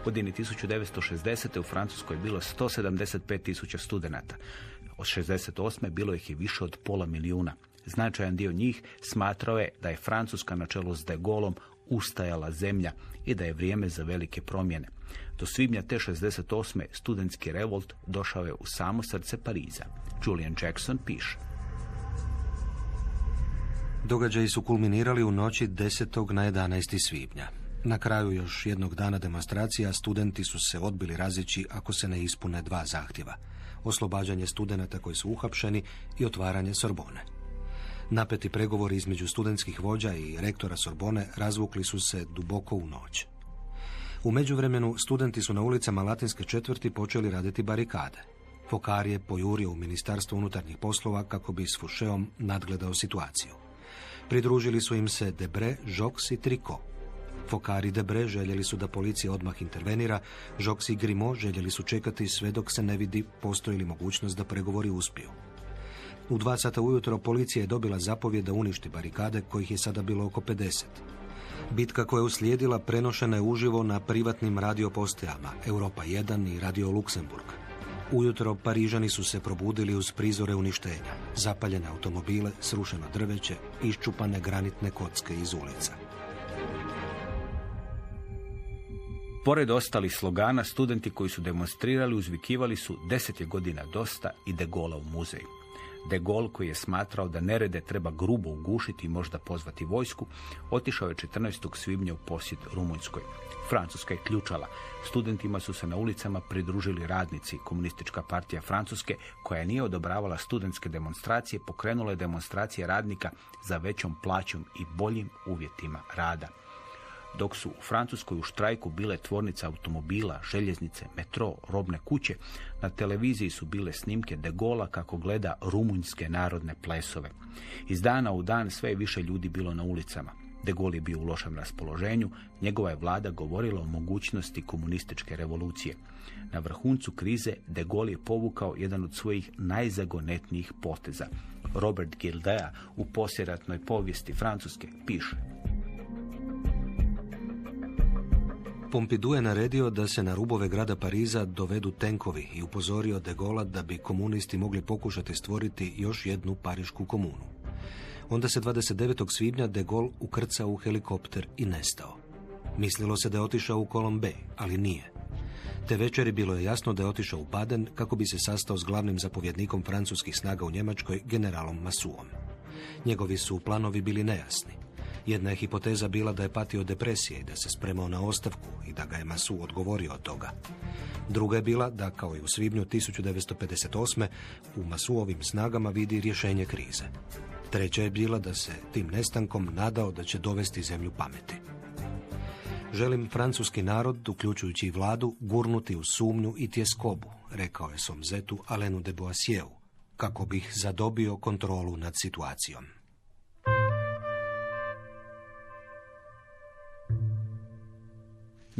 U godini 1960. u Francuskoj je bilo 175 tisuća studenata. Od 68. bilo ih je više od pola milijuna. Značajan dio njih smatrao je da je Francuska na čelu s de Gaulom ustajala zemlja i da je vrijeme za velike promjene. Do svibnja te 68. studentski revolt došao je u samo srce Pariza. Julian Jackson piše. Događaji su kulminirali u noći 10. na 11. svibnja. Na kraju još jednog dana demonstracija studenti su se odbili razići ako se ne ispune dva zahtjeva. Oslobađanje studenata koji su uhapšeni i otvaranje Sorbone. Napeti pregovori između studentskih vođa i rektora Sorbone razvukli su se duboko u noć. U međuvremenu studenti su na ulicama Latinske četvrti počeli raditi barikade. Fokar je pojurio u Ministarstvo unutarnjih poslova kako bi s Fušeom nadgledao situaciju. Pridružili su im se Debre, Jox i Triko. Fokar i Debre željeli su da policija odmah intervenira, Jox i Grimo željeli su čekati sve dok se ne vidi postoji li mogućnost da pregovori uspiju. U dva sata ujutro policija je dobila zapovjed da uništi barikade, kojih je sada bilo oko 50. Bitka koja je uslijedila prenošena je uživo na privatnim radiopostajama Europa 1 i Radio Luksemburg. Ujutro Parižani su se probudili uz prizore uništenja, zapaljene automobile, srušeno drveće, iščupane granitne kocke iz ulica. Pored ostalih slogana, studenti koji su demonstrirali uzvikivali su deset je godina dosta i de Gola u muzej. De Gaulle, koji je smatrao da nerede treba grubo ugušiti i možda pozvati vojsku, otišao je 14. svibnja u posjet Rumunjskoj. Francuska je ključala. Studentima su se na ulicama pridružili radnici. Komunistička partija Francuske, koja nije odobravala studentske demonstracije, pokrenula je demonstracije radnika za većom plaćom i boljim uvjetima rada dok su u Francuskoj u štrajku bile tvornice automobila, željeznice, metro, robne kuće, na televiziji su bile snimke de Gola kako gleda rumunjske narodne plesove. Iz dana u dan sve više ljudi bilo na ulicama. De Gaulle je bio u lošem raspoloženju, njegova je vlada govorila o mogućnosti komunističke revolucije. Na vrhuncu krize De Gaulle je povukao jedan od svojih najzagonetnijih poteza. Robert Gildea u posjeratnoj povijesti Francuske piše Pompidou je naredio da se na rubove grada Pariza dovedu tenkovi i upozorio de Gola da bi komunisti mogli pokušati stvoriti još jednu parišku komunu. Onda se 29. svibnja de Gaulle ukrcao u helikopter i nestao. Mislilo se da je otišao u Colombe, ali nije. Te večeri bilo je jasno da je otišao u Baden kako bi se sastao s glavnim zapovjednikom francuskih snaga u Njemačkoj, generalom Masuom. Njegovi su planovi bili nejasni. Jedna je hipoteza bila da je patio depresije i da se spremao na ostavku i da ga je Masu odgovorio od toga. Druga je bila da, kao i u svibnju 1958. u Masuovim snagama vidi rješenje krize. Treća je bila da se tim nestankom nadao da će dovesti zemlju pameti. Želim francuski narod, uključujući i vladu, gurnuti u sumnju i tjeskobu, rekao je Somzetu Alenu de Boissieru, kako bih zadobio kontrolu nad situacijom.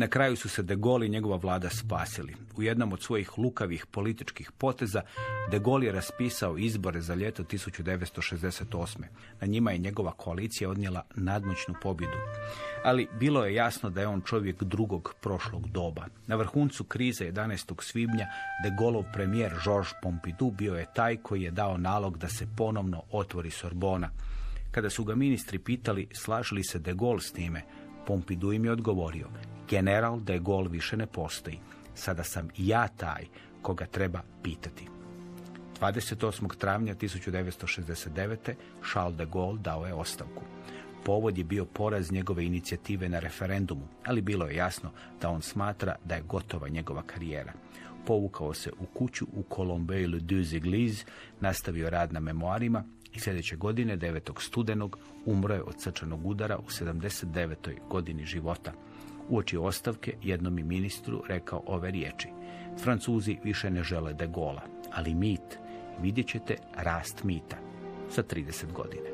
Na kraju su se De Gaulle i njegova vlada spasili. U jednom od svojih lukavih političkih poteza De Gaulle je raspisao izbore za ljeto 1968. Na njima je njegova koalicija odnijela nadmoćnu pobjedu. Ali bilo je jasno da je on čovjek drugog prošlog doba. Na vrhuncu krize 11. svibnja De Gaulleov premijer Georges Pompidou bio je taj koji je dao nalog da se ponovno otvori Sorbona. Kada su ga ministri pitali slažili se De Gaulle s time, Pompidou im je odgovorio, general de Gaulle više ne postoji. Sada sam ja taj koga treba pitati. 28. travnja 1969. Charles de Gaulle dao je ostavku. Povod je bio poraz njegove inicijative na referendumu, ali bilo je jasno da on smatra da je gotova njegova karijera. Povukao se u kuću u Colombe le deux nastavio rad na memoarima i sljedeće godine, 9. studenog, umro je od srčanog udara u 79. godini života. Uoči ostavke jednom i ministru rekao ove riječi. Francuzi više ne žele de gola, ali mit, vidjet ćete rast mita za 30 godina.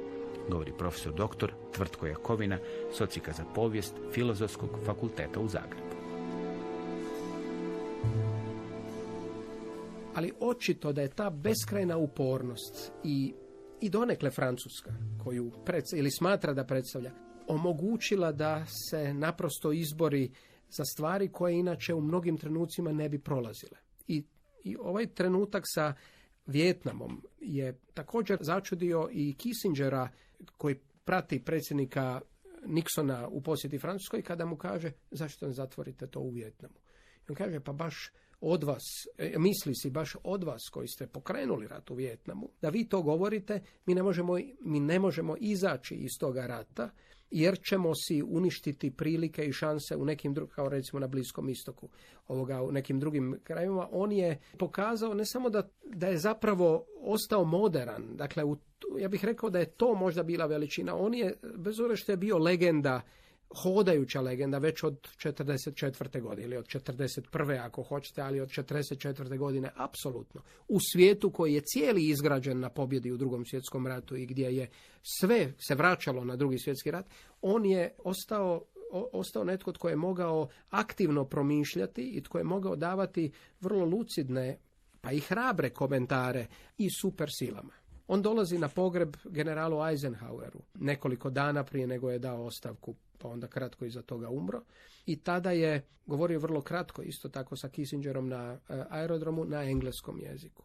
Govori profesor doktor Tvrtko Jakovina, socika za povijest Filozofskog fakulteta u Zagrebu. Ali očito da je ta beskrajna upornost i i donekle Francuska, koju pred, ili smatra da predstavlja, omogućila da se naprosto izbori za stvari koje inače u mnogim trenucima ne bi prolazile. I, i ovaj trenutak sa Vjetnamom je također začudio i Kissingera koji prati predsjednika Nixona u posjeti Francuskoj kada mu kaže zašto ne zatvorite to u Vjetnamu. On kaže pa baš od vas, e, misli si baš od vas koji ste pokrenuli rat u Vjetnamu, da vi to govorite, mi ne možemo, mi ne možemo izaći iz toga rata, jer ćemo si uništiti prilike i šanse u nekim drugim, kao recimo na Bliskom istoku, ovoga, u nekim drugim krajevima. On je pokazao ne samo da, da je zapravo ostao moderan, dakle, u, ja bih rekao da je to možda bila veličina. On je, bez obzira što je bio legenda hodajuća legenda već od 44. godine ili od 41. ako hoćete, ali od 44. godine apsolutno. U svijetu koji je cijeli izgrađen na pobjedi u drugom svjetskom ratu i gdje je sve se vraćalo na drugi svjetski rat, on je ostao ostao netko tko je mogao aktivno promišljati i tko je mogao davati vrlo lucidne pa i hrabre komentare i super silama. On dolazi na pogreb generalu Eisenhoweru nekoliko dana prije nego je dao ostavku pa onda kratko iza toga umro. I tada je govorio vrlo kratko, isto tako sa Kissingerom na eh, aerodromu, na engleskom jeziku.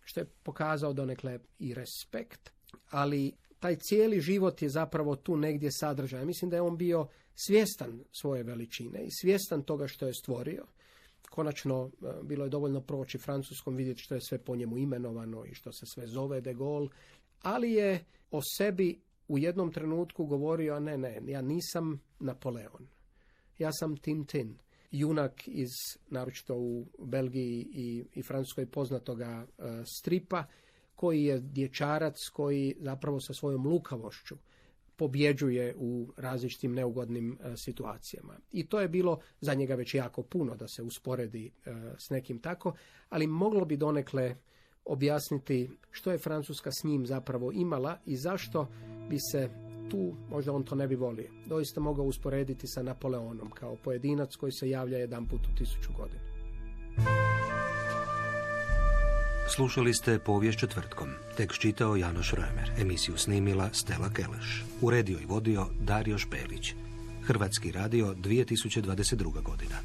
Što je pokazao donekle i respekt, ali taj cijeli život je zapravo tu negdje sadržaj. Mislim da je on bio svjestan svoje veličine i svjestan toga što je stvorio. Konačno, eh, bilo je dovoljno proći francuskom, vidjeti što je sve po njemu imenovano i što se sve zove de Gaulle, ali je o sebi u jednom trenutku govorio, ne, ne, ja nisam Napoleon. Ja sam Tintin, junak iz, naročito u Belgiji i, i Francuskoj poznatoga uh, stripa, koji je dječarac koji zapravo sa svojom lukavošću pobjeđuje u različitim neugodnim uh, situacijama. I to je bilo za njega već jako puno da se usporedi uh, s nekim tako, ali moglo bi donekle objasniti što je Francuska s njim zapravo imala i zašto bi se tu, možda on to ne bi volio, doista mogao usporediti sa Napoleonom kao pojedinac koji se javlja jedan put u tisuću godina. Slušali ste povijest četvrtkom. Tekst čitao Janoš Römer. Emisiju snimila Stela Keleš. Uredio i vodio Dario Špelić. Hrvatski radio 2022. godina.